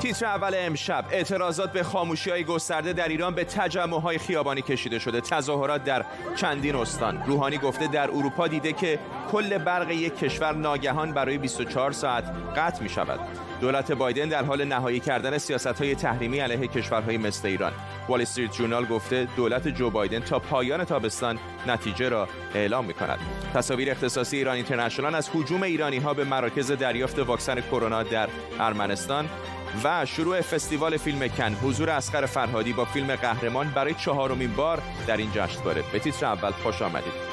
تیتر اول امشب. اعتراضات به خاموشی های گسترده در ایران به تجمع های خیابانی کشیده شده. تظاهرات در چندین استان. روحانی گفته در اروپا دیده که کل برق یک کشور ناگهان برای 24 ساعت قطع می شود دولت بایدن در حال نهایی کردن سیاست های تحریمی علیه کشورهای مثل ایران. وال استریت جورنال گفته دولت جو بایدن تا پایان تابستان نتیجه را اعلام می کند تصاویر اختصاصی ایران اینترنشنال از هجوم ایرانی ها به مراکز دریافت واکسن کرونا در ارمنستان و شروع فستیوال فیلم کن. حضور اسقر فرهادی با فیلم قهرمان برای چهارمین بار در این جشنواره. به تیتر اول خوش آمدید.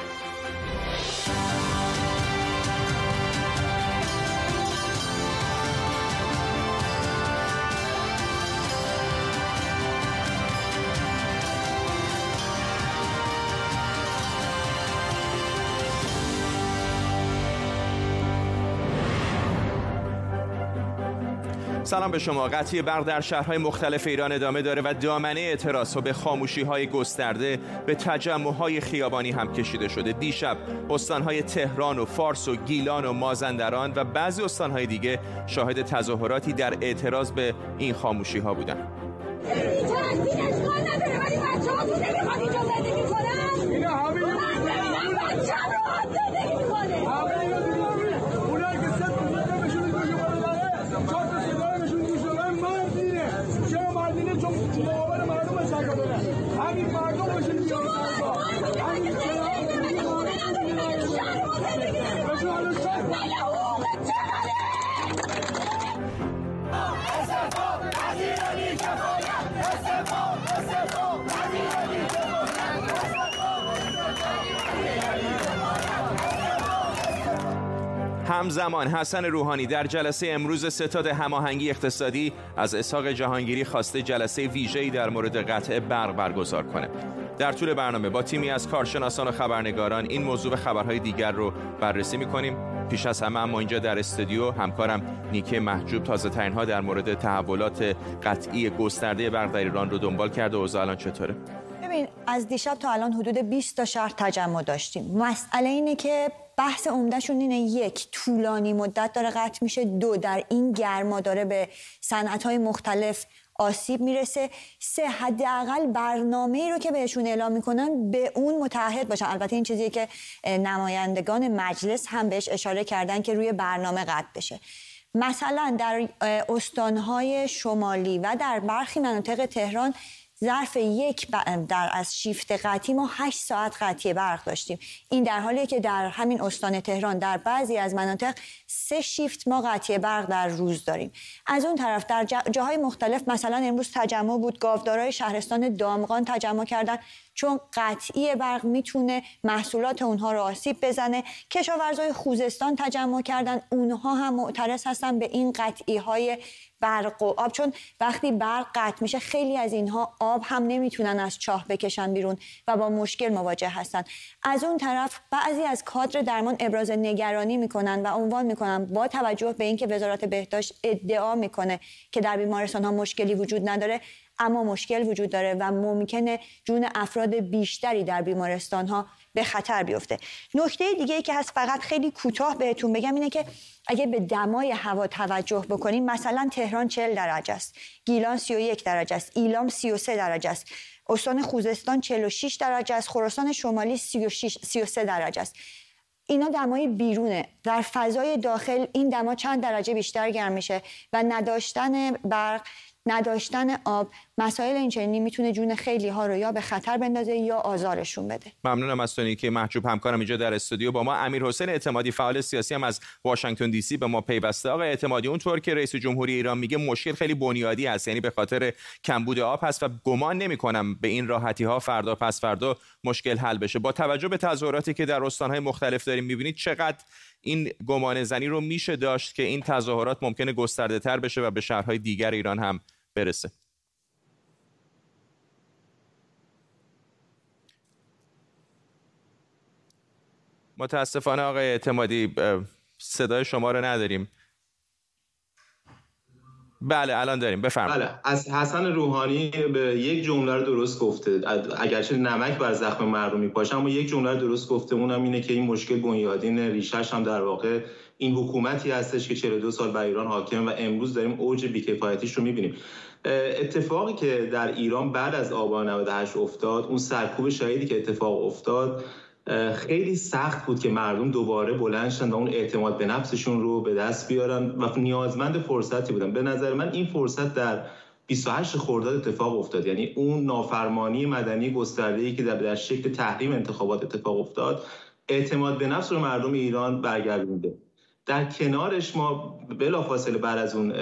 سلام به شما. قطعی برق در شهرهای مختلف ایران ادامه داره و دامنه اعتراض به خاموشی های گسترده به تجمع های خیابانی هم کشیده شده. دیشب استانهای تهران و فارس و گیلان و مازندران و بعضی استانهای دیگه شاهد تظاهراتی در اعتراض به این خاموشی ها بودن همزمان حسن روحانی در جلسه امروز ستاد هماهنگی اقتصادی از اسحاق جهانگیری خواسته جلسه ویژه‌ای در مورد قطع برق برگزار کنه. در طول برنامه با تیمی از کارشناسان و خبرنگاران این موضوع و خبرهای دیگر رو بررسی می‌کنیم. پیش از همه اما اینجا در استودیو همکارم نیکه محجوب تازه ترین ها در مورد تحولات قطعی گسترده برق در ایران رو دنبال کرده و الان چطوره؟ ببین از دیشب تا الان حدود 20 تا شهر تجمع داشتیم. مسئله اینه که بحث عمدهشون اینه یک طولانی مدت داره قطع میشه. دو در این گرما داره به صنعت های مختلف آسیب می‌رسه. سه حداقل برنامه ای رو که بهشون اعلام می‌کنن به اون متحد باشن. البته این چیزی که نمایندگان مجلس هم بهش اشاره کردن که روی برنامه قطع بشه. مثلا در استانهای شمالی و در برخی مناطق تهران ظرف یک در از شیفت قطعی ما 8 ساعت قطعی برق داشتیم. این در حالی که در همین استان تهران در بعضی از مناطق سه شیفت ما قطعی برق در روز داریم. از اون طرف در جاهای مختلف مثلا امروز تجمع بود گاودارای شهرستان دامغان تجمع کردن. چون قطعی برق می‌تونه محصولات اونها رو آسیب بزنه. کشاورزای خوزستان تجمع کردن اونها هم معترض هستن به این قطعی های برق و آب. چون وقتی برق قطع میشه خیلی از اینها آب هم نمی‌تونن از چاه بکشن بیرون و با مشکل مواجه هستن. از اون طرف بعضی از کادر درمان ابراز نگرانی می‌کنن و عنوان می‌کنن با توجه به اینکه وزارت بهداشت ادعا می‌کنه که در بیمارستان ها مشکلی وجود نداره اما مشکل وجود داره و ممکنه جون افراد بیشتری در بیمارستان ها به خطر بیفته. نکته دیگه ای که هست فقط خیلی کوتاه بهتون بگم اینه که اگه به دمای هوا توجه بکنیم مثلا تهران 40 درجه است گیلان 31 درجه است ایلام 33 درجه است استان خوزستان 46 درجه است خراسان شمالی 36 33 درجه است. اینا دمای بیرونه. در فضای داخل این دما چند درجه بیشتر گرم میشه و نداشتن برق نداشتن آب مسائل اینچنینی می‌تونه جون خیلی ها رو یا به خطر بندازه یا آزارشون بده. ممنونم از تونی که محجوب همکارم اینجا در استودیو با ما. امیر حسین اعتمادی فعال سیاسی هم از واشنگتن دی سی به ما پیوسته. آقای اعتمادی اونطور که رئیس جمهوری ایران میگه مشکل خیلی بنیادی هست یعنی به خاطر کمبود آب هست و گمان نمی کنم به این راحتی ها فردا پس فردا مشکل حل بشه. با توجه به تظاهراتی که در استانهای مختلف داریم می‌بینید چقدر این گمان زنی رو میشه داشت که این تظاهرات ممکنه گسترده تر بشه و به شهرهای دیگر ایران هم برسه. متاسفانه آقای اعتمادی صدای شما رو نداریم. بله الان داریم. بفرمایید. بله از حسن روحانی به یک جمله رو درست گفته. اگرچه نمک بر زخم مردم میپاشه اما یک جمله رو درست گفته. اونم اینه که این مشکل بنیادین ریشش هم در واقع این حکومتی هستش که 42 سال بر ایران حاکم و امروز داریم اوج بیکفایتیش رو می‌بینیم. اتفاقی که در ایران بعد از آبان 98 افتاد اون سرکوب شهیدی که اتفاق افتاد خیلی سخت بود که مردم دوباره بلند شدن و اون اعتماد به نفسشون رو به دست بیارن و نیازمند فرصتی بودن. به نظر من این فرصت در 28 خرداد اتفاق افتاد. یعنی اون نافرمانی مدنی گسترده‌ای که در شکل تحریم انتخابات اتفاق افتاد اعتماد به نفس رو مردم ایران برگردونده در کنارش ما بلافاصله بعد از اون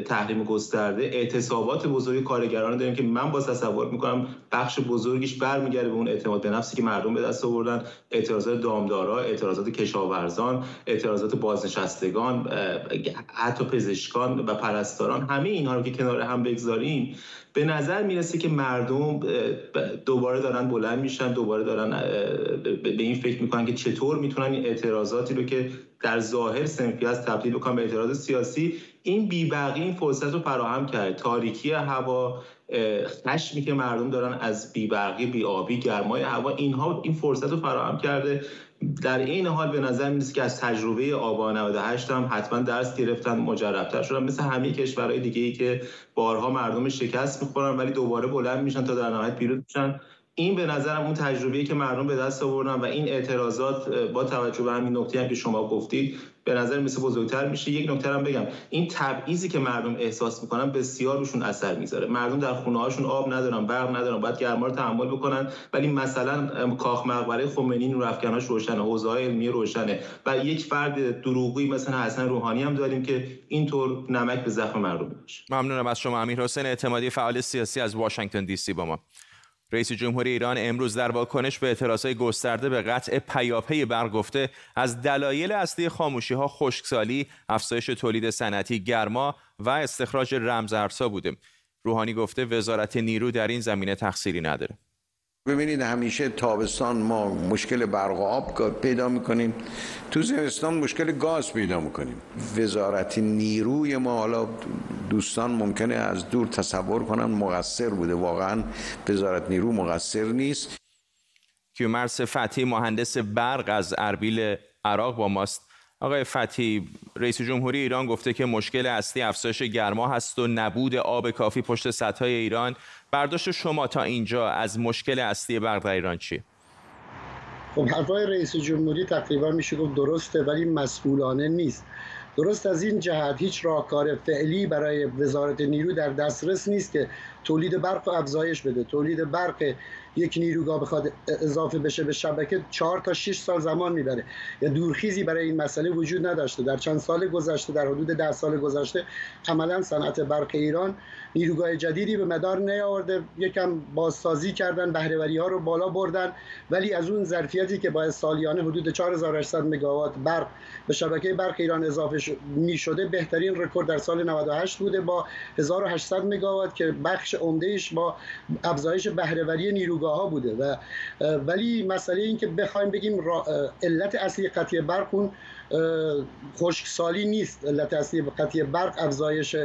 تحریم گسترده اعتصابات بزرگ کارگران داریم که من با تصور می‌کنم بخش بزرگیش برمیگرده به اون اعتماد به نفسی که مردم به دست آوردن اعتراضات دامدارا اعتراضات کشاورزان اعتراضات بازنشستگان حتی پزشکان و پرستاران همه اینها رو که کنار هم بگذاریم به نظر می‌رسه که مردم دوباره دارن بلند میشن دوباره دارن به این فکر می‌کنن که چطور می‌تونن این اعتراضاتی رو که در ظاهر سنفی از تبدیل بکنن به اعتراض سیاسی این بیبقی این فرصت رو فراهم کرد. تاریکی هوا خشمی که مردم دارن از بیبرقی بیابی گرمای هوا اینها این فرصت رو فراهم کرده. در این حال به نظر می‌رسه که از تجربه آبان 98 هم حتما درس گرفتن مجربتر شدن. مثل همه کشورهای دیگه ای که بارها مردم شکست می‌خورن ولی دوباره بلند میشن تا در نهایت پیروز میشن این به نظرم اون تجربه‌ای که مردم به دست آوردن و این اعتراضات با توجه به همین نکته هم که شما گفتید به نظر مثل بزرگتر میشه. یک نکته هم بگم. این تبعیضی که مردم احساس می‌کنن بسیار روشون اثر می‌ذاره. مردم در خونه هاشون آب ندارن برق ندارن باید گرما رو تحمل بکنن. ولی مثلا کاخ مقبره خمینی نور افکناش روشنه. حوزه علمی روشنه. و یک فرد دروغی مثلا حسن روحانی هم داریم که اینطور نمک به زخم مردم باشه ممنونم از شما امیر حسین اعتمادی فعال سیاسی از واشنگتن دی سی با ما. رئیس جمهوری ایران امروز در واکنش به اعتراضهای گسترده به قطع پیاپی برق گفته از دلایل اصلی خاموشی ها خشکسالی، افزایش تولید صنعتی گرما و استخراج رمزارزها بوده. روحانی گفته وزارت نیرو در این زمینه تقصیری نداره. ببینید همیشه تابستان ما مشکل برق و آب پیدا می‌کنیم. تو زمستان مشکل گاز پیدا می‌کنیم. وزارت نیروی ما حالا دوستان ممکنه از دور تصور کنن مقصر بوده. واقعا وزارت نیرو مقصر نیست. کیومرس فتحی مهندس برق از اربیل عراق با ماست. آقای فتحی رئیس جمهوری ایران گفته که مشکل اصلی افزایش گرما هست و نبود آب کافی پشت سدهای ایران. برداشت شما تا اینجا از مشکل اصلی برق در ایران چیه؟ خب حرفای رئیس جمهوری تقریبا میشه گفت درسته ولی مسئولانه نیست. درست از این جهت هیچ راهکار فعلی برای وزارت نیرو در دسترس نیست که تولید برق و افزایش بده. تولید برق یک نیروگاه بخواد اضافه بشه به شبکه چهار تا 6 سال زمان می‌بره. یا دورخیزی برای این مسئله وجود نداشته. در چند سال گذشته در حدود ده سال گذشته عملا صنعت برق ایران نیروگاه جدیدی به مدار نیاورده. یکم بازسازی کردن بهرهوری ها رو بالا بردن. ولی از اون ظرفیتی که باید سالیانه حدود 4800 مگاوات برق به شبکه برق ایران اضافه می شده بهترین رکورد در سال 98 بوده با 1800 مگاوات که بخش عمدهش با افزایش بهرهوری نیروگاه ها بوده و ولی مسئله این که بخوایم بگیم علت اصلی قطعی برق اون خشکسالی نیست. علت اصلی قطعی برق افزایش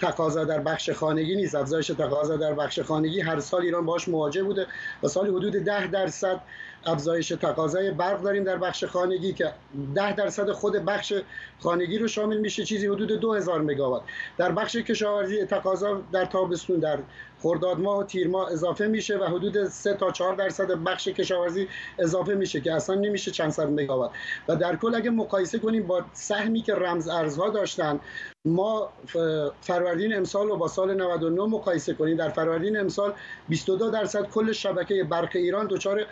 تقاضا در بخش خانگی نیست. افزایش تقاضا در بخش خانگی هر سال ایران باش مواجه بوده و سال حدود ده درصد افزایش تقاضای برق داریم در بخش خانگی که ده درصد خود بخش خانگی رو شامل میشه چیزی حدود 2000 مگاوات. در بخش کشاورزی تقاضا در تابستون در خرداد ماه و تیر ماه اضافه میشه و حدود 3 تا 4 درصد بخش کشاورزی اضافه میشه که اصلا نمیشه چند صد مگاوات. و در کل اگه مقایسه کنیم با سهمی که رمز ارزها داشتن ما فروردین امسال رو با سال 99 مقایسه کنیم. در فروردین امسال 22 درصد کل شبکه برق ایران دچار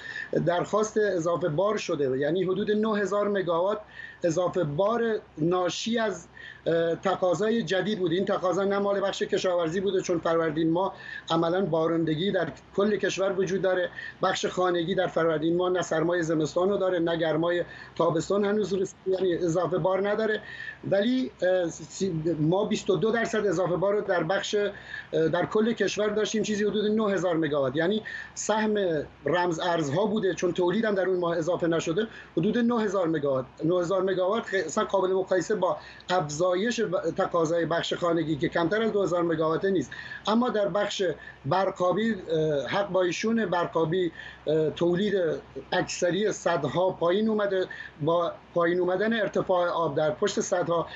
درخواست اضافه بار شده. یعنی حدود 9000 مگاوات اضافه بار ناشی از تقاضای جدید بود. این تقاضا نه مال بخش کشاورزی بوده چون فروردین ما عملا بارندگی در کل کشور وجود داره. بخش خانگی در فروردین ما نه سرمای زمستان رو داره نه گرمای تابستان هنوز یعنی اضافه بار نداره. ولی ما 22 درصد اضافه بار رو در بخش در کل کشور داشتیم چیزی حدود 9000 مگاوات. یعنی سهم رمز ارزها بوده چون تولید هم در اون ماه اضافه نشده حدود 9000 مگاوات 9000 مگاوات اصلا قابل مقایسه با افزایش تقاضای بخش خانگی که کمتر از 2000 مگاوات نیست. اما در بخش برقابی حق با ایشون برقابی تولید اکثری صدها پایین اومده. با پایین اومدن ارتفاع آب در پشت صدها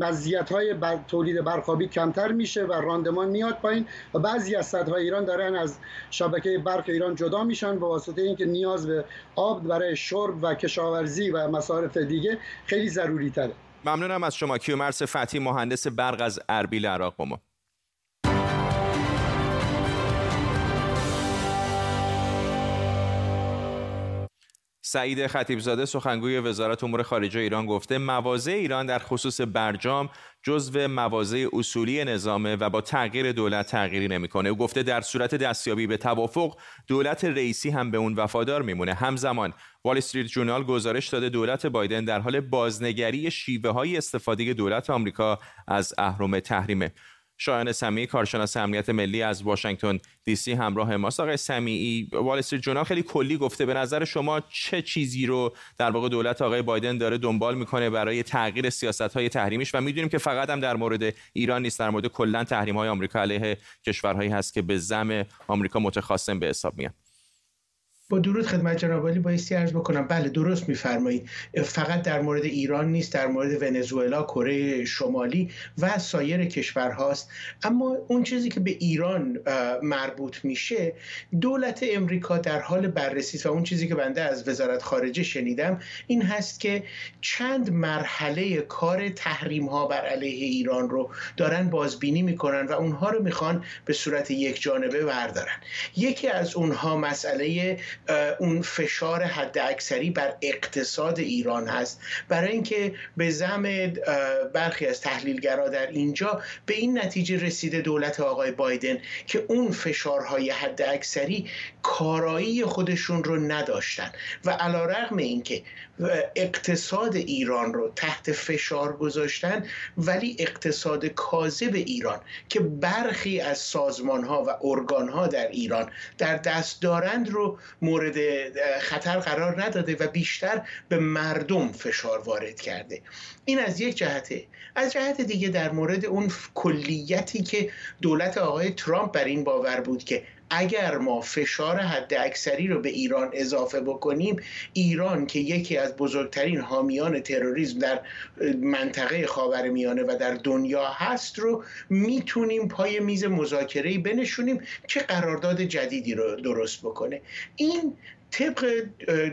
مزیت های تولید برقابی کمتر میشه و راندمان میاد پایین و بعضی از صدهای ایران دارن از شبکه برق ایران جدا میشن به واسطه اینکه نیاز به آب برای شرب و کشاورزی و مصارف دیگه خیلی ضروری تره ممنونم از شما. کیومرس فتی مهندس برق از اربیل عراق با ما. سعید خطیبزاده سخنگوی وزارت امور خارجه ایران گفته مواضع ایران در خصوص برجام جزو مواضع اصولی نظامه و با تغییر دولت تغییری نمی‌کنه. او گفته در صورت دستیابی به توافق دولت رئیسی هم به اون وفادار میمونه. همزمان وال استریت جورنال گزارش داده دولت بایدن در حال بازنگری شیوه های استفاده دولت آمریکا از اهرم تحریمه. شایان سمیعی کارشناس امنیت ملی از واشنگتن دی سی همراه ماست. آقای سمیعی وال استریت خیلی کلی گفته به نظر شما چه چیزی رو در واقع دولت آقای بایدن داره دنبال می‌کنه برای تغییر سیاست های تحریمیش؟ و می‌دونیم که فقط هم در مورد ایران نیست در مورد کلا تحریم های آمریکا علیه کشورهایی هست که به زم آمریکا متخاصم به حساب میان. با درود خدمت جناب عالی بایستی عرض بکنم. بله درست میفرمایید. فقط در مورد ایران نیست در مورد ونزوئلا کره شمالی و سایر کشورهاست. اما اون چیزی که به ایران مربوط میشه دولت امریکا در حال بررسی و اون چیزی که بنده از وزارت خارجه شنیدم این هست که چند مرحله کار تحریم ها بر علیه ایران رو دارن بازبینی می‌کنن و اونها رو می‌خوان به صورت یک جانبه بردارن. یکی از اونها مسئله اون فشار حد اکثری بر اقتصاد ایران هست. برای اینکه به زم برخی از تحلیلگرا در اینجا به این نتیجه رسیده دولت آقای بایدن که اون فشارهای حد اکثری کارایی خودشون رو نداشتن. و علا رقم اینکه اقتصاد ایران رو تحت فشار گذاشتن ولی اقتصاد کاذب ایران که برخی از سازمان ها و ارگان ها در ایران در دست دارند رو مورد خطر قرار نداده و بیشتر به مردم فشار وارد کرده. این از یک جهته. از جهت دیگه در مورد اون کلیتی که دولت آقای ترامپ بر این باور بود که اگر ما فشار حد اکثری رو به ایران اضافه بکنیم ایران که یکی از بزرگترین حامیان تروریسم در منطقه خاورمیانه و در دنیا هست رو می‌تونیم پای میز مذاکره بنشونیم که قرارداد جدیدی رو درست بکنه. این طبق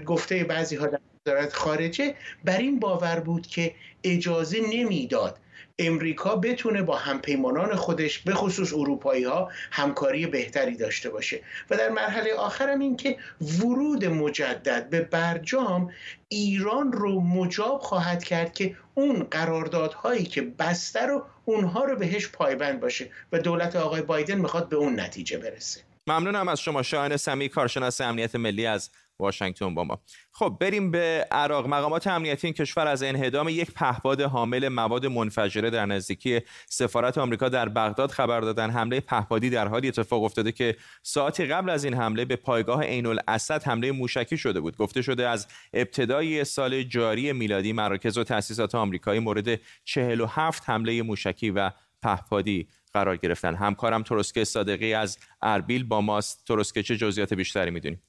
گفته بعضی ها در وزارت خارجه بر این باور بود که اجازه نمی‌داد امریکا بتونه با همپیمانان خودش به خصوص اروپایی ها همکاری بهتری داشته باشه. و در مرحله آخرم این که ورود مجدد به برجام ایران رو مجاب خواهد کرد که اون قراردادهایی که بسته رو اونها رو بهش پایبند باشه و دولت آقای بایدن می‌خواد به اون نتیجه برسه. ممنونم از شما شاهن سمی کارشناس امنیت ملی از واشنگتن با ما. خب بریم به عراق. مقامات امنیتی این کشور از انهدام یک پهپاد حامل مواد منفجره در نزدیکی سفارت آمریکا در بغداد خبر دادن. حمله پهپادی در حالی اتفاق افتاده که ساعتی قبل از این حمله به پایگاه عین الاسد حمله موشکی شده بود. گفته شده از ابتدای سال جاری میلادی مراکز و تأسیسات آمریکایی مورد 47 حمله موشکی و پهپادی قرار گرفتن. همکارم ترسکه صادقی از اربیل با ماست. ترسکه چه جزئیات بیشتری می‌دونیم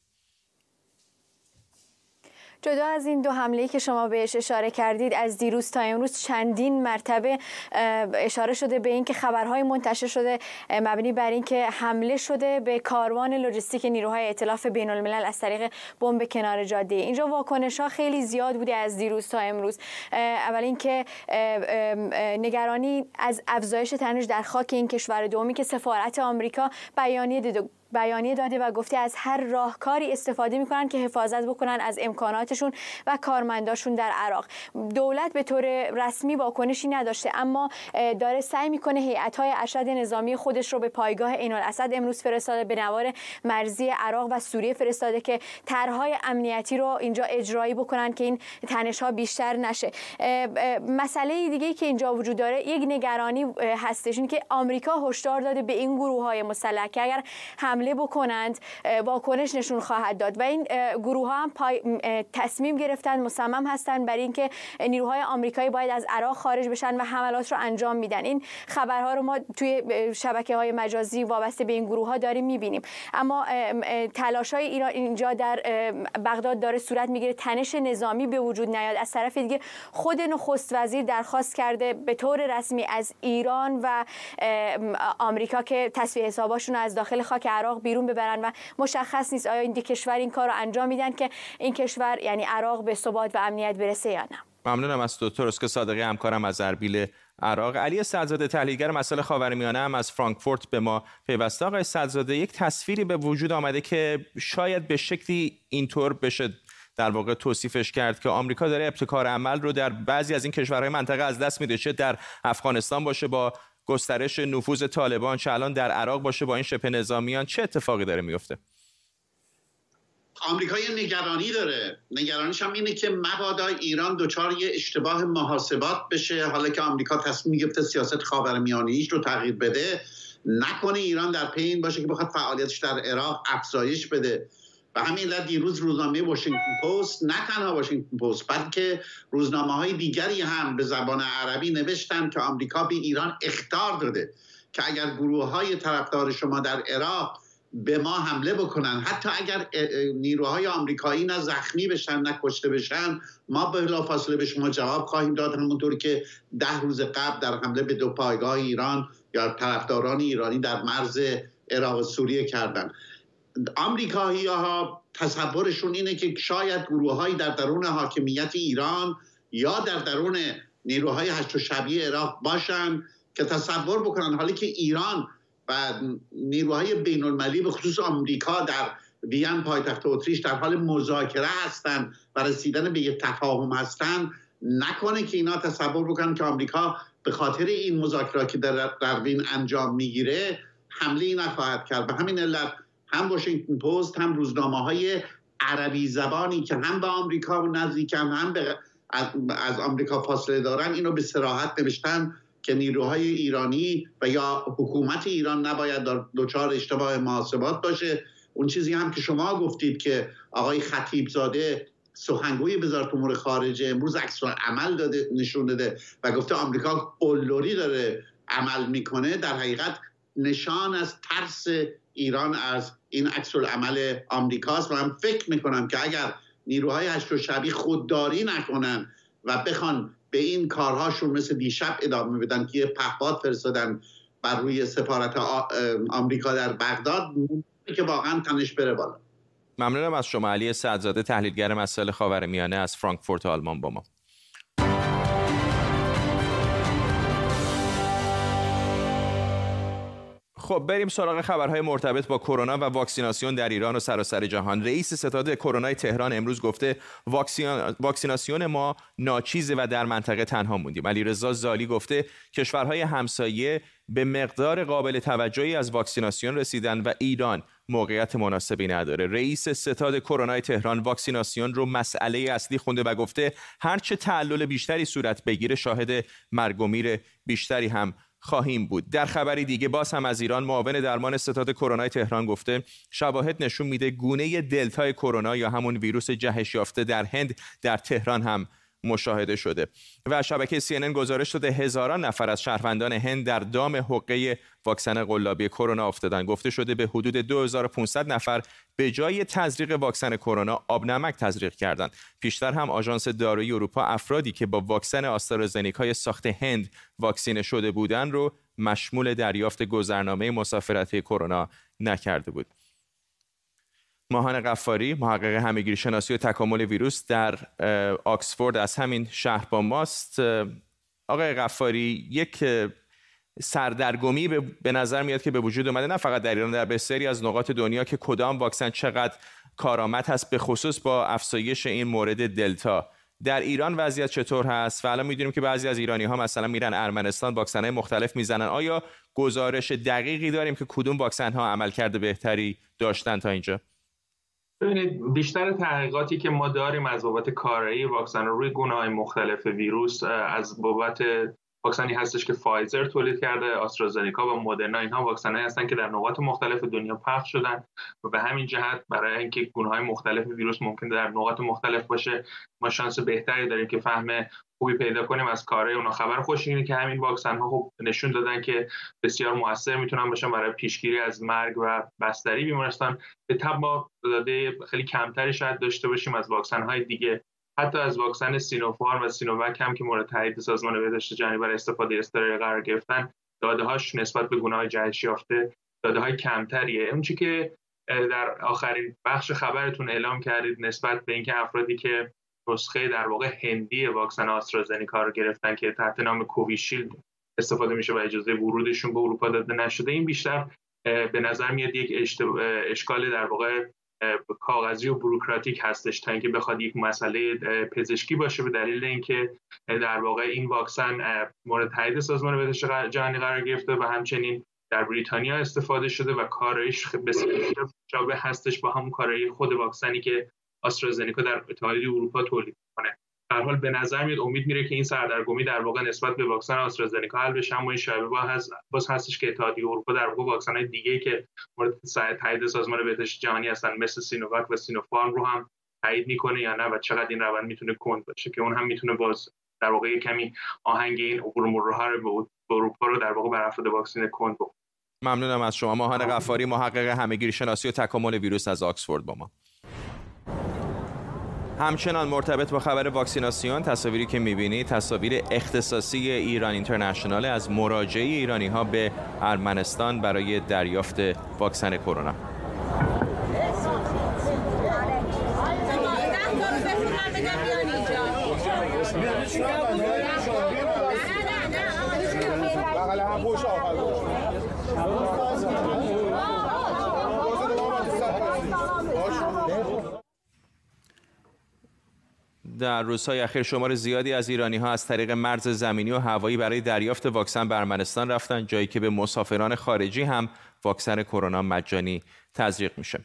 جدا از این دو حمله که شما بهش اشاره کردید از دیروز تا امروز چندین مرتبه اشاره شده به اینکه خبرهای منتشر شده مبنی بر اینکه حمله شده به کاروان لوجستیک نیروهای ائتلاف بین الملل از طریق بمب کنار جاده. اینجا واکنش ها خیلی زیاد بوده از دیروز تا امروز. اول اینکه نگرانی از افزایش تنش در خاک این کشور دومی که سفارت آمریکا بیانیه بیانیه داده و گفته از هر راهکاری استفاده می‌کنن که حفاظت بکنن از امکاناتشون و کارمنداشون در عراق. دولت به طور رسمی واکنشی نداشته اما داره سعی می‌کنه هیئت های ارشد نظامی خودش رو به پایگاه عین الاسد امروز فرستاده به نوار مرزی عراق و سوریه فرستاده که طرحهای امنیتی رو اینجا اجرایی بکنن که این تنش ها بیشتر نشه. مسئله دیگه که اینجا وجود داره یک نگرانی هستش این که آمریکا هشدار داده به این گروه های مسلح که اگر حمله بکنند واکنش نشون خواهد داد. و این گروه ها هم پای تصمیم گرفتن مصمم هستند برای اینکه نیروهای آمریکایی باید از عراق خارج بشن و حملات رو انجام میدن. این خبرها رو ما توی شبکه های مجازی وابسته به این گروه ها داریم می‌بینیم. اما تلاش های ایران اینجا در بغداد داره صورت می‌گیره. تنش نظامی به وجود نیاد. از طرف دیگه خود نخست وزیر درخواست کرده به طور رسمی از ایران و آمریکا که تصفیه حساباشون از داخل خاک عراق بیرون ببرن و مشخص نیست آیا این کشور این کار رو انجام میدن که این کشور یعنی عراق به ثبات و امنیت برسه یا نه. ممنونم از دکتر اسکو صادقی همکارم از اربیل عراق. علی صدزاده تحلیلگر مسائل خاورمیانه هم از فرانکفورت به ما پیوسته. آقای صدزاده یک تصویری به وجود آمده که شاید به شکلی اینطور بشه در واقع توصیفش کرد که آمریکا داره ابتکار عمل رو در بعضی از این کشورهای منطقه از دست میده. چه در افغانستان باشه با گسترش نفوذ طالبان چه الان در عراق باشه با این شبه نظامیان چه اتفاقی داره میفته؟ آمریکا یه نگرانی داره. نگرانیش هم اینه که مبادا ایران دچار یه اشتباه محاسبات بشه. حالا که آمریکا تصمیم گرفته سیاست خاورمیانه‌ایش رو تغییر بده نکنه ایران در پی این باشه که بخواد فعالیتش در عراق افزایش بده. و همین علت دیروز روزنامه واشنگتن پست نه تنها واشنگتن پست بلکه روزنامه های دیگری هم به زبان عربی نوشتن که آمریکا به ایران اختار داده که اگر گروه های طرفدار شما در عراق به ما حمله بکنن حتی اگر نیروهای آمریکایی نه زخمی بشن نه کشته بشن ما به فاصله به شما جواب خواهیم داد همونطور که ده روز قبل در حمله به دو پایگاه ایران یا طرفداران ایرانی در مرز عراق سوریه کردن. آمریکایی ها تصورشون اینه که شاید گروه در درون حاکمیت ایران یا در درون نیروهای هشت و شبیه عراق باشن که تصور بکنن. حالی که ایران و نیروهای بین المللی به خصوص آمریکا در وین پایتخت اتریش در حال مذاکره هستند و رسیدن به یک تفاهم هستند نکنه که اینا تصور بکنن که آمریکا به خاطر این مذاکرات که در, در وین انجام می‌گیره حمله نخواهد کرد. به همین علت هم واشنگتن پست هم روزنامه های عربی زبانی که هم به آمریکا نزدیکن هم به از آمریکا فاصله دارن اینو به سراحت نوشتن که نیروهای ایرانی و یا حکومت ایران نباید دچار اشتباه محاسبات باشه. اون چیزی هم که شما گفتید که آقای خطیب زاده سخنگوی وزارت امور خارجه امروز عکس عمل داده نشون داده و گفته آمریکا قلدری داره عمل می‌کنه در حقیقت نشان از ترس ایران از این عکس عمل آمریکاست و من فکر می‌کنم که اگر نیروهای هشت و شبی خودداری نکنن و بخوان به این کارهاشون مثل دیشب ادامه بدن که یه پهپاد فرستادن بر روی سفارت آمریکا در بغداد که واقعا تنش بره بالا. ممنونم از شما علی سعدزاده تحلیلگر مسائل خاورمیانه از فرانکفورت آلمان با ما. خب بریم سراغ خبرهای مرتبط با کرونا و واکسیناسیون در ایران و سراسر جهان. رئیس ستاد کرونا تهران امروز گفته واکسیناسیون ما ناچیزه و در منطقه تنها موندیم. علیرضا زالی گفته کشورهای همسایه به مقدار قابل توجهی از واکسیناسیون رسیدن و ایران موقعیت مناسبی نداره. رئیس ستاد کرونا تهران واکسیناسیون رو مسئله اصلی خونده و گفته هرچه تعلل بیشتری صورت بگیره شاهد مرگ و میر بیشتری هم خواهیم بود. در خبری دیگه باز هم از ایران معاون درمان ستاد کرونا تهران گفته شواهد نشون میده گونه دلتای کرونا یا همون ویروس جهش یافته در هند در تهران هم مشاهده شده. و شبکه CNN گزارش داده هزاران نفر از شهروندان هند در دام حقه واکسن قلابی کرونا افتادن. گفته شده به حدود 2500 نفر به جای تزریق واکسن کرونا آب نمک تزریق کردند. پیشتر هم آژانس دارویی اروپا افرادی که با واکسن آسترازنیکای ساخت هند واکسینه شده بودند رو مشمول دریافت گذرنامه مسافرتی کرونا نکرده بود. ماهان قفاری محقق همگیر شناسی و تکامل ویروس در آکسفورد از همین شهر با ماست. آقای قفاری یک سردرگمی به نظر میاد که به وجود اومده نه فقط در ایران در بسیاری از نقاط دنیا که کدام واکسن چقدر کارآمد هست به خصوص با افزایش این مورد دلتا. در ایران وضعیت چطور هست؟ و الان می‌دونیم که بعضی از ایرانی ها مثلا میرن ارمنستان واکسن های مختلف می‌زنن. آیا گزارش دقیقی داریم که کدوم واکسن ها عملکرد بهتری داشتن تا اینجا؟ ببینید بیشتر تحقیقاتی که ما داریم از بابت کارایی واکسن روی گونه های مختلف ویروس از بابت واکسنی هستش که فایزر تولید کرده آسترازنیکا و مدرنا اینها واکسنهایی هستن که در نقاط مختلف دنیا پخش شدن و به همین جهت برای اینکه گونه‌های مختلف ویروس ممکن در نقاط مختلف باشه ما شانس بهتری داریم که فهم خوبی پیدا کنیم از کارهای اونا. خبر خوش اینه که همین واکسن ها خب نشون دادن که بسیار موثر می‌تونن باشن برای پیشگیری از مرگ و بستری بیمارستان. به تبع ما داده خیلی کمتری شاید داشته باشیم از واکسن های دیگه. حتی از واکسن سینوفارم و سینوواک هم که مورد تایید سازمان بهداشت جهانی برای استفاده اضطراری قرار گرفتن داده هاش نسبت به های جهش یافته داده های کمتریه. اون که در آخرین بخش خبرتون اعلام کردید نسبت به اینکه افرادی که نسخه در واقع هندی واکسن آسترازنیکا رو گرفتن که تحت نام کوویشیلد استفاده میشه و اجازه ورودشون به اروپا داده نشده این بیشتر به نظر میاد یک اشکال در واقع کاغذی و بروکراتیک هستش تا اینکه بخواد یک مسئله پزشکی باشه به دلیل اینکه در واقع این واکسن مورد تایید سازمان بهداشت جهانی قرار گرفته و همچنین در بریتانیا استفاده شده و کارایش بسیار شابه هستش با همون کارایی خود واکسنی که آسترازنیکا در اتحادیه اروپا تولید کنه در حال به نظر میاد امید میره که این سردرگمی در واقع نسبت به واکسن آسترازنیکا حل بشه اما این شایبه با هست باز هستش که اتحادیه اروپا در واقع واکسن های دیگه که مورد تایید سازمان بهداشت جهانی هستن مثل سینوواک و سینوفارم رو هم تایید می‌کنه یا نه و چقدر این روند می‌تونه کند باشه که اون هم می‌تونه باز در واقع کمی آهنگ این عبور مرورها رو به اروپا رو در واقع بر افراد واکسین کند ممنونم از شما. ماهان غفاری محقق همهگیری شناسی و تکامل ویروس از آکسفورد با ما. همچنان مرتبط با خبر واکسیناسیون تصاویری که می‌بینید تصاویر اختصاصی ایران اینترنشنال از مراجعه ایرانی ها به ارمنستان برای دریافت واکسن کرونا. در روزهای اخیر شمار زیادی از ایرانی ها از طریق مرز زمینی و هوایی برای دریافت واکسن به ارمنستان رفتن جایی که به مسافران خارجی هم واکسن کرونا مجانی تزریق میشه.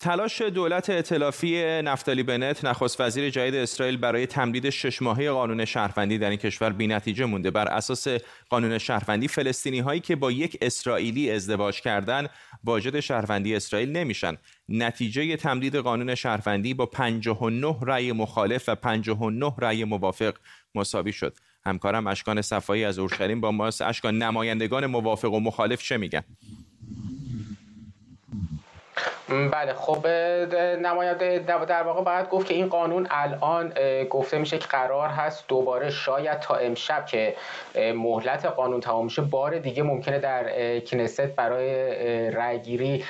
تلاش دولت ائتلافی نفتالی بنت نخست وزیر جدید اسرائیل برای تمدید شش ماهه قانون شهروندی در این کشور نتیجه مونده. بر اساس قانون شهروندی فلسطینی هایی که با یک اسرائیلی ازدواج کردن واجد شهروندی اسرائیل نمیشن. نتیجه تمدید قانون شهروندی با 59 رأی مخالف و 59 رأی موافق مساوی شد. همکارم اشکان صفایی از اورشلیم با ماست. اشکان نمایندگان موافق و مخالف چه میگن؟ بله خب نماینده در واقع باید گفت که این قانون الان گفته میشه که قرار هست دوباره شاید تا امشب که مهلت قانون تمام میشه بار دیگه ممکنه در کنست برای رأیگیری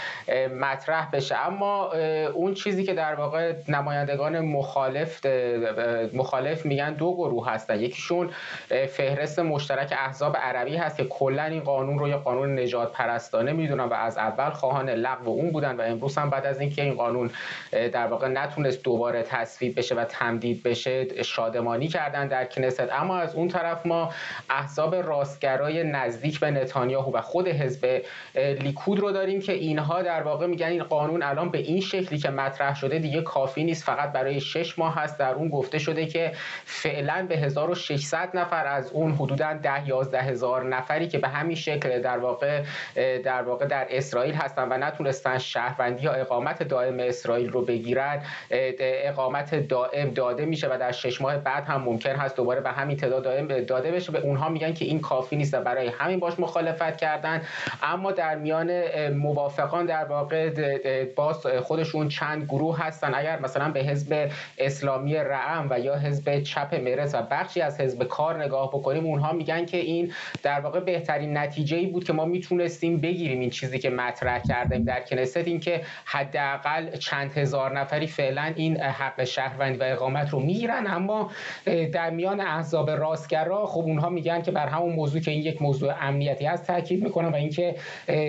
مطرح بشه. اما اون چیزی که در واقع نمایندگان مخالف مخالف میگن دو گروه هستن. یکیشون فهرست مشترک احزاب عربی هست که کلا این قانون رو یا قانون نجات پرستانه می‌دونن و از اول خواهان لغو اون بودن و امروز هم بعد از اینکه این قانون در واقع نتونست دوباره تصویب بشه و تمدید بشه شادمانی کردن در کنست اما از اون طرف ما احزاب راستگرای نزدیک به نتانیاهو و خود حزب لیکود رو داریم که اینها در واقع میگن این قانون الان به این شکلی که مطرح شده دیگه کافی نیست. فقط برای شش ماه هست. در اون گفته شده که فعلا به 1600 نفر از اون حدودا 10 11 هزار نفری که به همین شکل در واقع در واقع در اسرائیل هستن و نتونستن شهروندی یا اقامت دائم اسرائیل رو بگیرن اقامت دائم داده میشه و در شش ماه بعد هم ممکن هست دوباره به همین تعداد دائم داده بشه. به اونها میگن که این کافی نیست و برای همین باش مخالفت کردن. اما در میان موافقان در واقع باز خودشون چند گروه هستن. اگر مثلا به حزب اسلامی رعم و یا حزب چپ مرز و بخشی از حزب کار نگاه بکنیم اونها میگن که این در واقع بهترین نتیجه ای بود که ما می‌تونستیم بگیریم این چیزی که مطرح کردیم. در کنست این که حداقل چند هزار نفری فعلا این حق شهروندی و اقامت رو می‌گیرن. اما در میان احزاب راستگرا خب اونها میگن که بر همون موضوع که این یک موضوع امنیتی هست تاکید می‌کنن و اینکه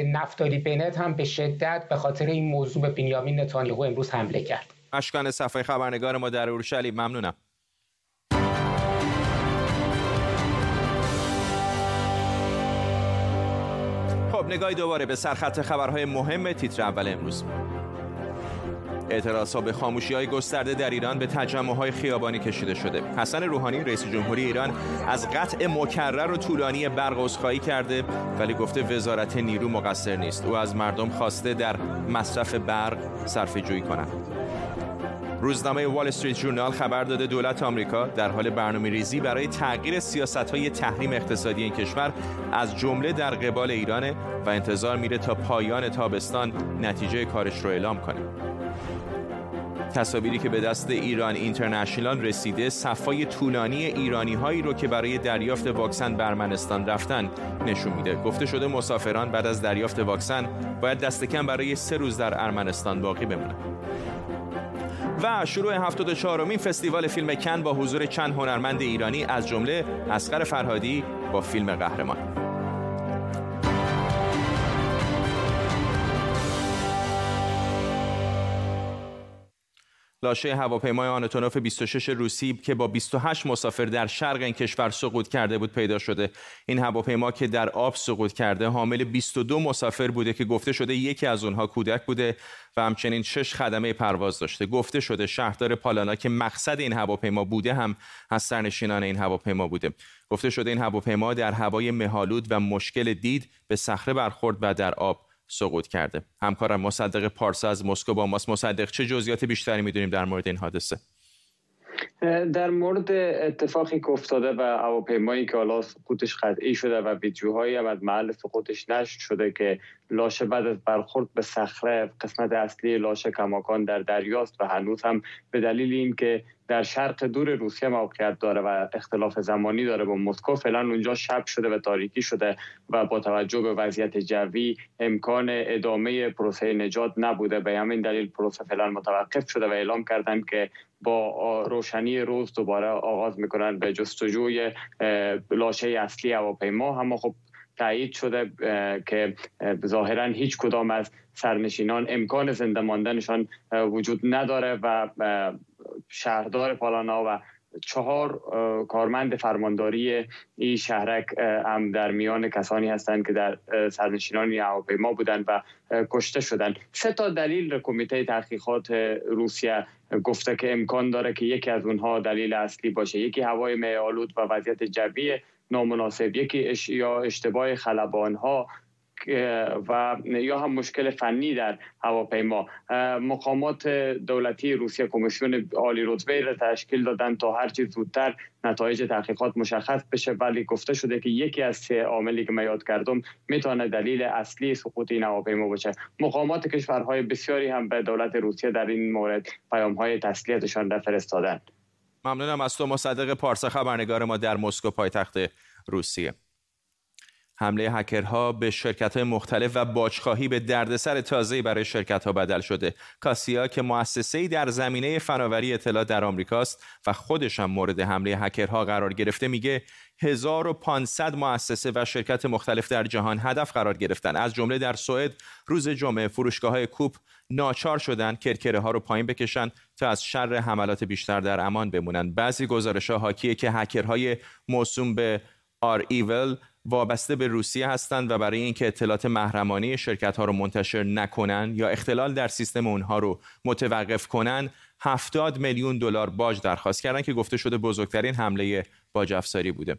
نفتالی بنت هم به شدت به خاطر این موضوع به بنیامین نتانیاهو امروز حمله کرد. اشکان صفحه خبرنگار ما در اورشلیم. ممنونم. نگاهی دوباره به سرخط خبرهای مهم تیتر اول امروز اعتراض به خاموشی های گسترده در ایران به تجمع های خیابانی کشیده شده. حسن روحانی رئیس جمهوری ایران از قطع مکرر و طولانی برق عذرخواهی کرده ولی گفته وزارت نیرو مقصر نیست. او از مردم خواسته در مصرف برق صرفه جویی کنند روزنامه وال استریت جورنال خبر داده دولت آمریکا در حال برنامه ریزی برای تغییر سیاست های تحریم اقتصادی این کشور از جمله در قبال ایرانه و انتظار میره تا پایان تابستان نتیجه کارش رو اعلام کنه. تصاویری که به دست ایران اینترنشنال رسیده صفای طولانی ایرانی هایی رو که برای دریافت واکسن به ارمنستان رفتن نشون میده گفته شده مسافران بعد از دریافت واکسن باید دست کم برای سه روز در ارمنستان باقی بمونن و شروع 74 امین فستیوال فیلم کن با حضور چند هنرمند ایرانی از جمله اسقر فرهادی با فیلم قهرمان. لاشه هواپیمای آنتونوف 26 روسی که با 28 مسافر در شرق این کشور سقوط کرده بود پیدا شده. این هواپیما که در آب سقوط کرده حامل 22 مسافر بوده که گفته شده یکی از اونها کودک بوده و همچنین شش خدمه پرواز داشته. گفته شده شهردار پالانا که مقصد این هواپیما بوده هم از سرنشینان این هواپیما بوده. گفته شده این هواپیما در هوای مهالود و مشکل دید به صخره برخورد و در آب سقوط کرده. همکارم مصدق پارسا از مسکو با ماست. مصدق چه جزئیات بیشتری می‌دونیم در مورد این حادثه؟ در مورد اتفاقی که افتاده و هواپیمایی که حالا سقوطش قطعی شده و ویدیوهایی هم از محل سقوطش نشر شده که لاشه بعد از برخورد به صخره قسمت اصلی لاشه کماکان در دریاست و هنوز هم به دلیل اینکه در شرق دور روسیه موقعیت داره و اختلاف زمانی داره با مسکو. فعلا اونجا شب شده و تاریکی شده و با توجه به وضعیت جوی امکان ادامه پروسه نجات نبوده. به همین دلیل پروسه فعلا متوقف شده و اعلام کردن که با روشنی روز دوباره آغاز می‌کنن به جستجوی لاشه اصلی هواپیما. اما خب تایید شده که ظاهرا هیچ کدام از سرنشینان امکان زنده ماندنشان وجود نداره و شهردار پالانا و چهار کارمند فرمانداری این شهرک هم در میان کسانی هستند که در سرنشینان هواپیما بودند و کشته شدند. سه تا دلیل کمیته تحقیقات روسیه گفته که امکان داره که یکی از اونها دلیل اصلی باشه. یکی هوای میالود و وضعیت جوی نامناسب یکی یا اشتباه خلبان ها و یا هم مشکل فنی در هواپیما. مقامات دولتی روسیه کمیسیون عالی رتبه را تشکیل دادن تا هر چیز زودتر نتایج تحقیقات مشخص بشه. ولی گفته شده که یکی از سه عاملی که من یاد کردم می‌تونه دلیل اصلی سقوط این هواپیما باشه. مقامات کشورهای بسیاری هم به دولت روسیه در این مورد پیام های تسلیتشان را فرستادن ممنونم از تو مصدق پارسا خبرنگار ما در مسکو پایتخت روسیه. حمله هکرها به شرکت های مختلف و باجخواهی به دردسر تازه‌ای برای شرکت ها بدل شده. کاسیا که مؤسسه‌ای در زمینه فناوری اطلاع در آمریکاست و خودش هم مورد حمله هکرها قرار گرفته میگه 1500 مؤسسه و شرکت مختلف در جهان هدف قرار گرفتن از جمله در سوئد روز جمعه فروشگاه های کوپ ناچار شدن کرکره ها رو پایین بکشن تا از شر حملات بیشتر در امان بمونن بعضی گزارش ها حاکیه که هکرهای موسوم به آر ایول وابسته به روسیه هستند و برای اینکه اطلاعات محرمانه شرکت ها رو منتشر نکنن یا اختلال در سیستم اونها رو متوقف کنن 70 میلیون دلار باج درخواست کردن که گفته شده بزرگترین حمله باج افزاری بوده.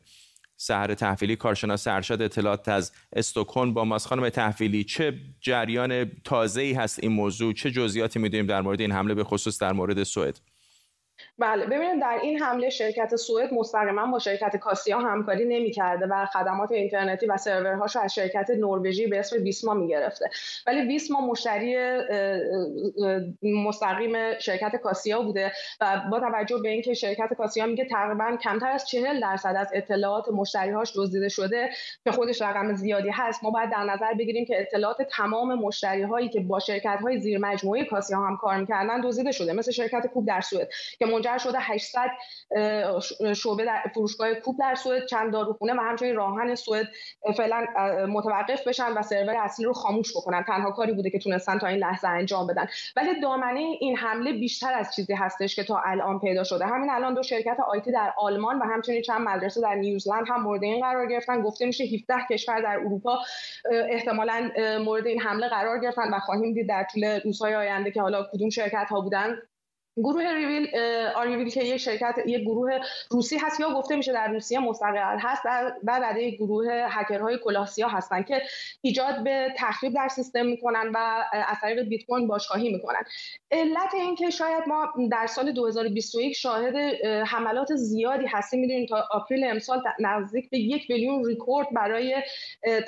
سهر تحویلی کارشناس ارشد اطلاعات از استکهلم با ماست خانم تحویلی چه جریان تازه‌ای هست این موضوع؟ چه جزئیاتی می‌دونیم در مورد این حمله به خصوص در مورد سوئد؟ بله ببینید در این حمله شرکت سوئد مستقیما با شرکت کاسیا همکاری نمی‌کرده و خدمات اینترنتی و سرورهاش از شرکت نروژی به اسم ویسما می‌گرفته. ولی ویسما مشتری مستقیم شرکت کاسیا بوده و با توجه به اینکه شرکت کاسیا میگه تقریبا کمتر از 40 درصد از اطلاعات مشتریهاش دزدیده شده که خودش رقم زیادی هست. ما باید در نظر بگیریم که اطلاعات تمام مشتری هایی که با شرکت های زیر مجموعه کاسیا هم کار می‌کردن دزدیده شده مثل شرکت کوب در سوئد که منفجر شده 800 شعبه در فروشگاه کوب در سوئد چند داروخونه و همچنین راهن سوئد فعلا متوقف بشن و سرور اصلی رو خاموش بکنن. تنها کاری بوده که تونستن تا این لحظه انجام بدن. ولی دامنه این حمله بیشتر از چیزی هستش که تا الان پیدا شده. همین الان دو شرکت آیتی در آلمان و همچنین چند مدرسه در نیوزلند هم مورد این قرار گرفتن. گفته میشه 17 کشور در اروپا احتمالا مورد این حمله قرار گرفتن و خواهیم دید در طول روزهای آینده که حالا کدوم شرکت ها بودن. گروه ریویل آریویل که یک شرکت یک گروه روسی هست یا گفته میشه در روسیه مستقل هست و بعد گروه هکرهای کلاسیا هستن که ایجاد به تخریب در سیستم می‌کنن و از طریق بیت کوین باشگاهی می‌کنن. علت این که شاید ما در سال 2021 شاهد حملات زیادی هستیم. می‌دونیم تا آپریل امسال نزدیک به یک میلیون ریکورد برای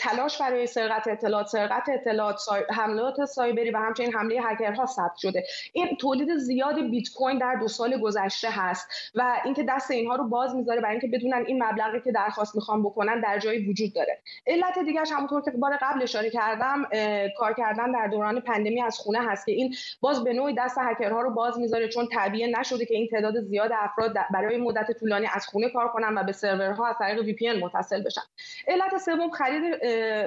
تلاش برای سرقت اطلاعات سرقت اطلاعات حملات سایبری و همچنین حمله هکرها ثبت شده. این تولید زیادی کوین در دو سال گذشته هست و اینکه دست اینها رو باز می‌ذاره برای اینکه بدونن این مبلغی که درخواست می‌خوان بکنن در جایی وجود داره. علت دیگرش همونطور که بار قبل اشاره کردم کار کردن در دوران پندمی از خونه هست که این باز به نوعی دست هکرها رو باز می‌ذاره چون طبیعه نشده که این تعداد زیاد افراد برای مدت طولانی از خونه کار کنن و به سرورها از طریق وی پی متصل بشن. علت سوم خرید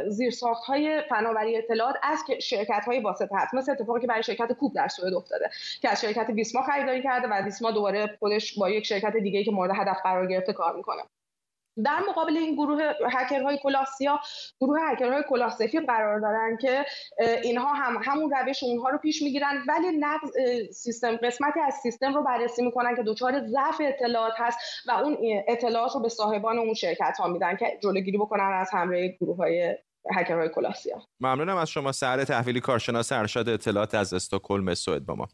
زیرساخت های فناوری اطلاعات از شرکت های واسطه هست مثل اتفاقی که برای شرکت کوب در سوئد افتاده که از شرکت ویسما خریداری کرده و دیسما دوباره خودش با یک شرکت دیگه که مورد هدف قرار گرفته کار می‌کنه. در مقابل این گروه هکرهای کلاسیا گروه هکرهای کلاه قرار دارن که اینها هم همون روش اونها رو پیش می‌گیرن ولی نقض سیستم قسمتی از سیستم رو بررسی می‌کنن که دچار ضعف اطلاعات هست و اون اطلاعات رو به صاحبان اون شرکت ها میدن که جلوگیری بکنن از حمله گروه های هکرهای کلاسیا. ممنونم از شما سر تحویلی کارشناس ارشد اطلاعات از استکهلم سوئد با ما.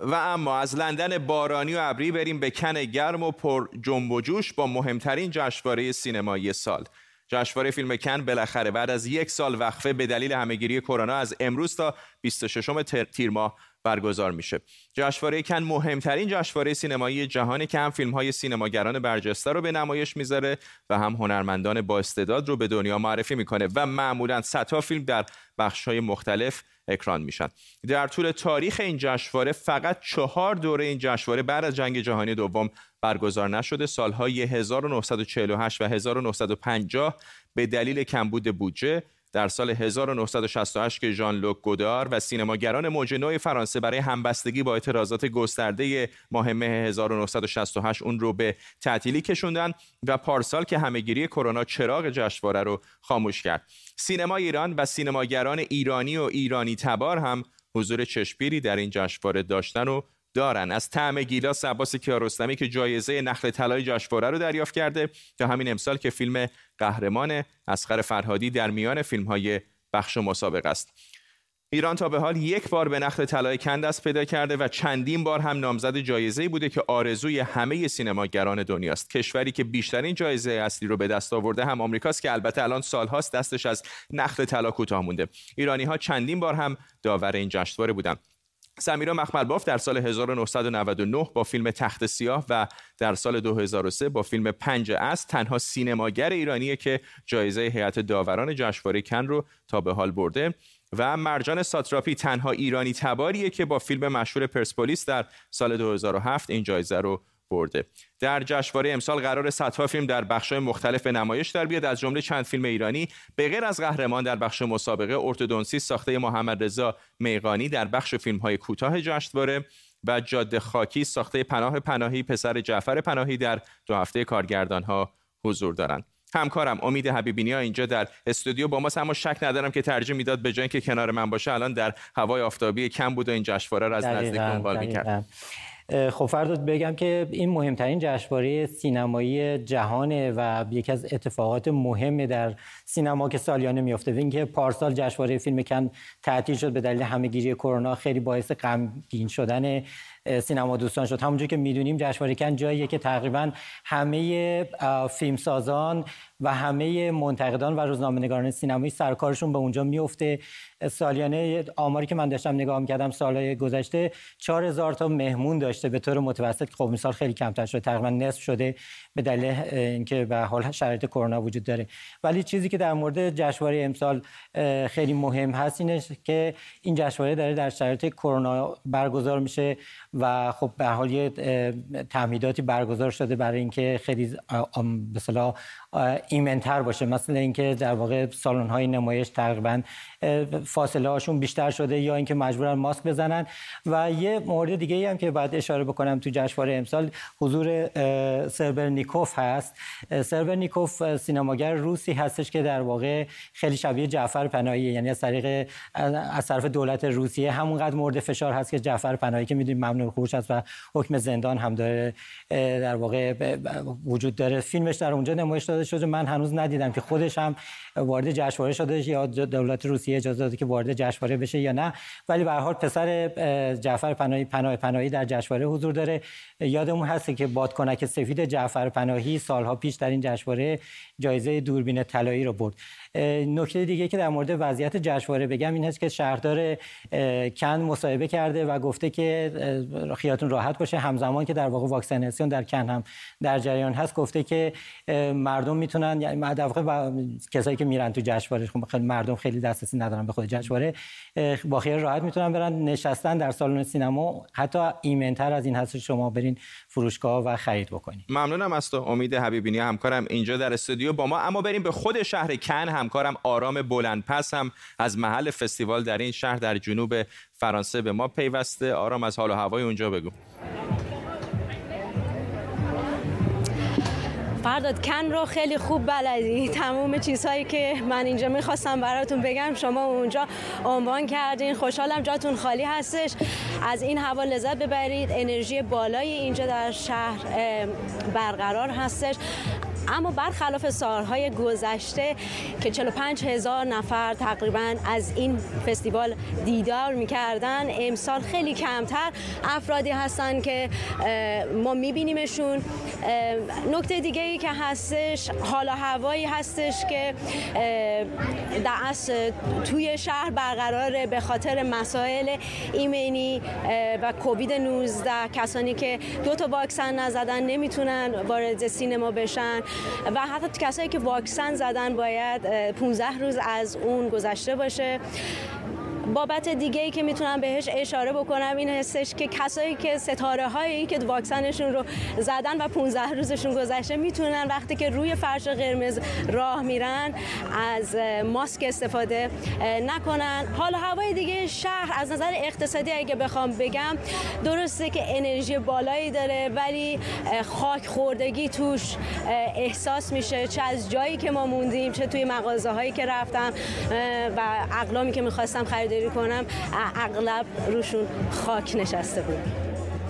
و اما از لندن بارانی و ابری بریم به کن گرم و پر جنب و جوش با مهمترین جشنواره سینمایی سال. جشنواره فیلم کن بالاخره بعد از یک سال وقفه به دلیل همهگیری کرونا از امروز تا 26 تیر ماه برگزار میشه. جشنواره کن مهمترین جشنواره سینمایی جهانی که هم فیلم های سینماگران برجسته رو به نمایش می‌ذاره و هم هنرمندان با استعداد رو به دنیا معرفی می‌کنه و معمولا صدها فیلم در بخش های مختلف اکران میشن. در طول تاریخ این جشنواره فقط چهار دوره این جشنواره بعد از جنگ جهانی دوم برگزار نشده. سالهای 1948 و 1950 به دلیل کمبود بودجه در سال 1968 که ژان لوک گودار و سینماگران موج نو فرانسه برای همبستگی با اعتراضات گسترده ماه مه 1968 اون رو به تعطیلی کشوندن و پارسال که همهگیری کرونا چراغ جشنواره رو خاموش کرد. سینما ایران و سینماگران ایرانی و ایرانی تبار هم حضور چشمگیری در این جشنواره داشتن و دارن. از طعم گیلاس عباس کیارستمی که جایزه نخل طلای جشنواره رو دریافت کرده تا همین امسال که فیلم قهرمان اسخر فرهادی در میان فیلم های بخش مسابقه است. ایران تا به حال یک بار به نخل طلای کندست پیدا کرده و چندین بار هم نامزد جایزه بوده که آرزوی همه سینماگران دنیاست کشوری که بیشترین جایزه اصلی رو به دست آورده هم آمریکاست که البته الان سالهاست دستش از نخل طلا کوتاه مونده. ایرانی ها چندین بار هم داور این جشنواره بودند سمیرا مخملباف در سال 1999 با فیلم تخت سیاه و در سال 2003 با فیلم پنج است تنها سینماگر ایرانیه که جایزه هیئت داوران جشنواره کن رو تا به حال برده و مرجان ساتراپی تنها ایرانی تباریه که با فیلم مشهور پرسپولیس در سال 2007 این جایزه رو برده. در جشنواره امسال قرار صدها فیلم در بخش‌های مختلف به نمایش در بیاد از جمله چند فیلم ایرانی. به غیر از قهرمان در بخش مسابقه ارتودونسی ساخته محمد رضا میقانی در بخش فیلم‌های کوتاه جشنواره و جاده خاکی ساخته پناه پناهی پسر جعفر پناهی در دو هفته کارگردانها حضور دارند. همکارم امید حبیبینی ها اینجا در استودیو با ماست اما شک ندارم که ترجیح می‌داد به جای که کنار من باشه الان در هوای آفتابی کم بود و این جشنواره را از نزدیک دنبال می‌کرد. خب فرداد بگم که این مهمترین جشنواره سینمایی جهانه و یکی از اتفاقات مهم در سینما که سالیانه میفته اینکه پارسال جشنواره فیلم کن تعطیل شد به دلیل همهگیری کرونا خیلی باعث غمگین شدن سینما دوستان شد. همونجور که می‌دونیم جشنواره کن جاییه که تقریبا همه فیلمسازان و همه منتقدان و روزنامه‌نگاران سینمایی سرکارشون به اونجا میفته سالیانه آماری که من داشتم نگاه می‌کردم سالهای گذشته 4000 تا مهمون داشته به طور متوسط. خب مثال خیلی کمتر شده تقریبا نصف شده به دلیل اینکه به حال شرایط کرونا وجود داره. ولی چیزی که در مورد جشنواره امسال خیلی مهم هست اینه که این جشنواره داره در شرایط کرونا برگزار میشه و خب به حال یه تمهیداتی برگزار شده برای اینکه خیلی به ایمنتر باشه. مثلا اینکه در واقع سالن های نمایش تقریبا فاصله هاشون بیشتر شده یا اینکه مجبورن ماسک بزنن. و یه مورد دیگه ای هم که باید اشاره بکنم تو جشنواره امسال حضور سربرنیکوف هست. سربرنیکوف سینماگر روسی هستش که در واقع خیلی شبیه جعفر پناهی یعنی از طریق از طرف دولت روسیه همونقدر مورد فشار هست که جعفر پناهی که می‌دونیم ممنوع خروج هست و حکم زندان هم داره در واقع وجود داره. فیلمش در اونجا نمایش داده شده. من هنوز ندیدم که خودش هم وارد جشنواره شده یا دولت روسیه اجازه داده که وارد جشنواره بشه یا نه. ولی به حال پسر جعفر پناهی پناه پناهی در جشنواره حضور داره. یادمون هست که بادکنک سفید جعفر پناهی سالها پیش در این جشنواره جایزه دوربین طلایی رو برد. نکته دیگه که در مورد وضعیت جشنواره بگم این هست که شهردار کن مصاحبه کرده و گفته که خیالتون راحت باشه. همزمان که در واقع واکسیناسیون در کن هم در جریان هست گفته که مردم می‌تونن یعنی در واقع کسایی که میرن تو جشنواره خب خیلی مردم خیلی دسترسی ندارن به خود جشنواره با خیال راحت می‌تونن برن نشستن در سالن سینما. حتی ایمنتر از این هست شما برین فروشگاه و خرید بکنید ممنونم از تو. امید حبیبینی همکارم اینجا در استودیو با ما اما بریم به خود شهر کن همکارم آرام بلندپس هم از محل فستیوال در این شهر در جنوب فرانسه به ما پیوسته. آرام از حال و هوای اونجا بگو. فرداد کن رو خیلی خوب بلدی. تمام چیزهایی که من اینجا می‌خواستم براتون بگم. شما اونجا عنوان کردین. خوشحالم جاتون خالی هستش. از این هوا لذت ببرید. انرژی بالایی اینجا در شهر برقرار هستش. اما برخلاف سالهای گذشته که 45 هزار نفر تقریبا از این فستیوال دیدار می‌کردن امسال خیلی کمتر افرادی هستن که ما میبینیمشون. نکته دیگه ای که هستش حالا هوایی هستش که در توی شهر برقراره به خاطر مسائل ایمنی و کووید 19 کسانی که دو تا واکسن نزدن نمی‌تونن وارد سینما بشن. و حتی کسایی که واکسن زدن باید 15 روز از اون گذشته باشه. بابت دیگه ای که می‌تونم بهش اشاره بکنم این هستش که کسایی که ستاره هایی که واکسنشون رو زدن و 15 روزشون گذشته می‌تونن وقتی که روی فرش قرمز راه میرن از ماسک استفاده نکنن. حالا هوای دیگه شهر از نظر اقتصادی اگه بخوام بگم درسته که انرژی بالایی داره ولی خاک خوردگی توش احساس میشه چه از جایی که ما موندیم چه توی مغازه هایی که رفتم و اقلامی که می‌خواستم خریداری کنم اغلب روشون خاک نشسته بود.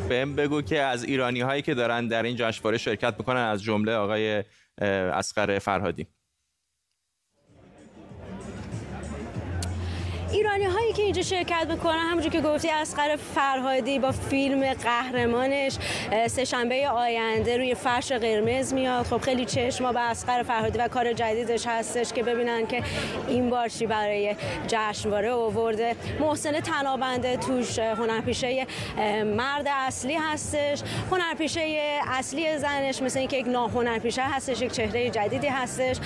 بهم بگو که از ایرانی هایی که دارن در این جشنواره شرکت می‌کنن از جمله آقای اسقر فرهادی. ایرانی هایی که اینجا شرکت می‌کنن همونجور که گفتی اسقر فرهادی با فیلم قهرمانش سهشنبه آینده روی فرش قرمز میاد. خب خیلی چشما به اسقر فرهادی و کار جدیدش هستش که ببینن که این بار چی برای جشنواره آورده. محسن تنابنده توش هنرپیشه مرد اصلی هستش. هنرپیشه اصلی زنش مثل اینکه یک ناهنرپیشه هستش یک چهره جدیدی هستش.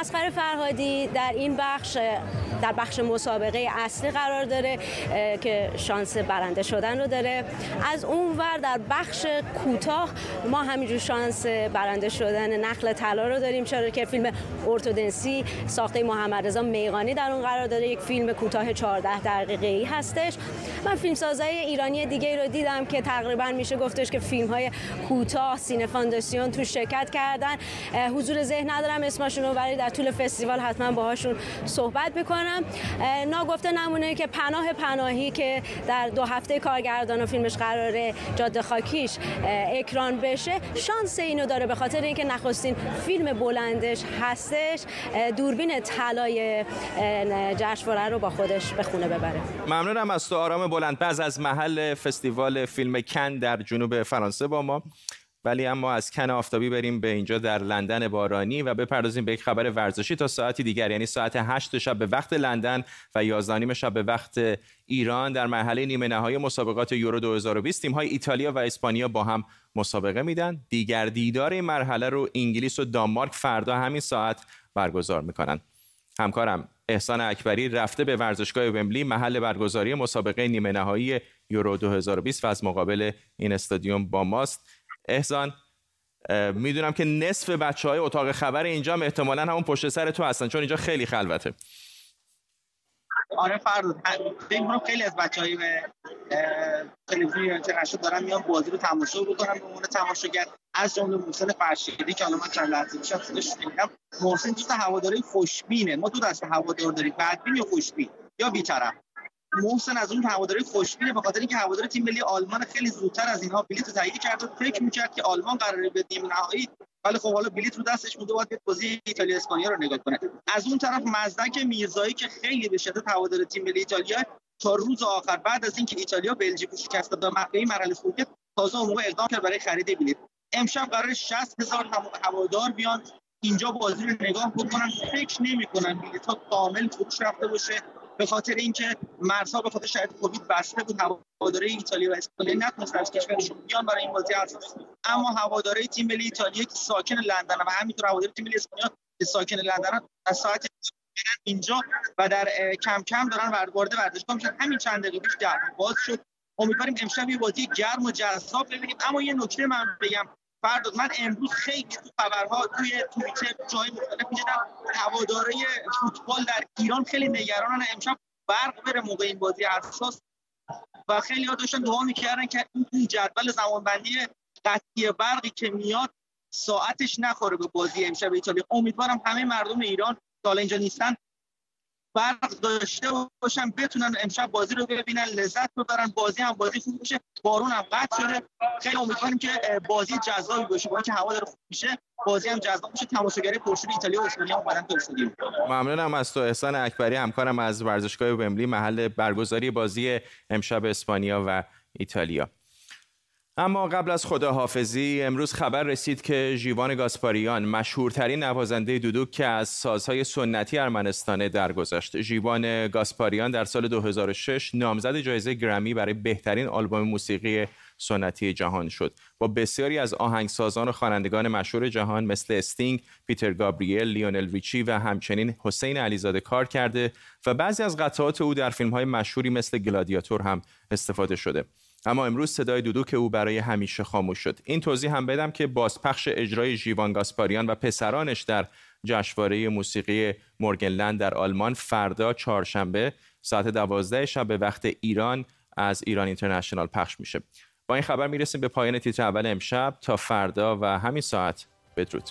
اسقر فرهادی در این بخش در بخش مسابقه اصلی قرار داره که شانس برنده شدن رو داره. از اون ور در بخش کوتاه ما همینجور شانس برنده شدن نخل طلا رو داریم چرا که فیلم ارتودنسی ساخته محمد رضا میغانی در اون قرار داره. یک فیلم کوتاه 14 دقیقه ای هستش. من فیلم سازای ایرانی دیگه رو دیدم که تقریبا میشه گفتش که فیلم های کوتاه سینه فانداسیون تو شرکت کردن. حضور ذهن ندارم اسمشون رو ولی در طول فستیوال حتما باهاشون صحبت می‌کنم ناگفته نمونه که پناه پناهی که در دو هفته کارگردان و فیلمش قراره جاده خاکیش اکران بشه شانس اینو داره. به خاطر اینکه نخستین فیلم بلندش هستش دوربین طلای جشنواره رو با خودش به خونه ببره. ممنونم از تو آرام بلند از محل فستیوال فیلم کن در جنوب فرانسه با ما. ولی اما از کن آفتابی بریم به اینجا در لندن بارانی و بپردازیم به یک خبر ورزشی تا ساعتی دیگر یعنی ساعت 8 شب به وقت لندن و 11 شب به وقت ایران. در مرحله نیمه نهایی مسابقات یورو 2020 تیم های ایتالیا و اسپانیا با هم مسابقه میدن. دیگر دیدار این مرحله رو انگلیس و دانمارک فردا همین ساعت برگزار می‌کنن. همکارم احسان اکبری رفته به ورزشگاه ومبلی محل برگزاری مسابقه نیمه نهایی یورو 2020 و از مقابل این استادیوم با ماست. احسان می‌دونم که نصف بچه های اتاق خبر اینجا هم احتمالا همون پشت سر تو هستن چون اینجا خیلی خلوته. آره فرد فکر خیلی از بچه های تلویزیون نشد دارن میان بازی رو تماشا بکنن به عنوان تماشاگر. از جمله محسن فرشیدی که الان من چند لحظه پیش صداش شنیدم محسن دوست هواداری خوشبینه. ما دو دست هوادار داریم بدبین یا خوشبین یا بی‌طرف؟ محسن از اون هواداری خوشبینه به خاطر اینکه هواداری تیم ملی آلمان خیلی زودتر از اینها بلیط تهیه کرد و فکر می‌کرد که آلمان قراره به نیم نهایی ولی خب حالا بلیط رو دستش بوده باید بازی ایتالیا اسپانیا رو نگاه کنه. از اون طرف مزدک میرزایی که خیلی به شدت هوادار تیم ملی ایتالیا تا روز آخر بعد از اینکه ایتالیا بلژیک رو شکست داد این مرحله خروجی تازه اون موقع اقدام کرد برای خرید بلیط امشب قرار 60 هزار هوادار بیان اینجا بازی رو نگاه بکنن فکر نمی‌کنن بلیط ها کامل فروش رفته باشه. به خاطر اینکه مرزها به خاطر شرایط کووید بسته بود هواداره ایتالیا و اسپانیا نتونستن از کشورشون بیان برای این بازی اساس اما هواداره تیم ملی ایتالیا که ساکن لندن و همینطور هواداره تیم ملی اسپانیا که ساکن لندن از ساعت اینجا و در کم کم دارن وارد ورزشگاه میشن همین چند دقیقه پیش در باز شد. امیدواریم امشب یه بازی گرم و جذاب ببینیم. اما یه نکته من بگم. فرداد من امروز خیلی تو خبرها توی توییتر جای مختلف می‌دیدم هواداره فوتبال در ایران خیلی نگرانن. امشب برق بره موقع این بازی اساس و خیلی ها داشتن دعا می‌کردن که این جدول زمانبندی قطعی برقی که میاد ساعتش نخوره به بازی امشب ایتالیا. امیدوارم همه مردم ایران که اینجا نیستن. برق داشته باشن بتونن امشب بازی رو ببینن لذت ببرن بازی هم بازی خوب بشه بارون هم قطع شده. خیلی امیدواریم که بازی جذابی باشه با اینکه هوا داره خوب میشه بازی هم جذاب میشه تماشاگری پرشور ایتالیا و اسپانیا اومدن تو استادیوم. ممنونم از تو احسان اکبری همکارم از ورزشگاه ومبلی محل برگزاری بازی امشب اسپانیا و ایتالیا. اما قبل از خداحافظی امروز خبر رسید که ژیوان گاسپاریان مشهورترین نوازنده دودوک که از سازهای سنتی ارمنستانه درگذشت. ژیوان گاسپاریان در سال 2006 نامزد جایزه گرمی برای بهترین آلبوم موسیقی سنتی جهان شد. با بسیاری از آهنگسازان و خوانندگان مشهور جهان مثل استینگ، پیتر گابریل، لیونل ریچی و همچنین حسین علیزاده کار کرده و بعضی از قطعات او در فیلم‌های مشهوری مثل گلادیاتور هم استفاده شده. اما امروز صدای دودوک او برای همیشه خاموش شد. این توضیح هم بدم که بازپخش اجرای ژیوان گاسپاریان و پسرانش در جشنواره موسیقی مورگنلند در آلمان فردا چهارشنبه ساعت دوازده شب به وقت ایران از ایران اینترنشنال پخش میشه. با این خبر می‌رسیم به پایان تیتر اول امشب. تا فردا و همین ساعت بدرود.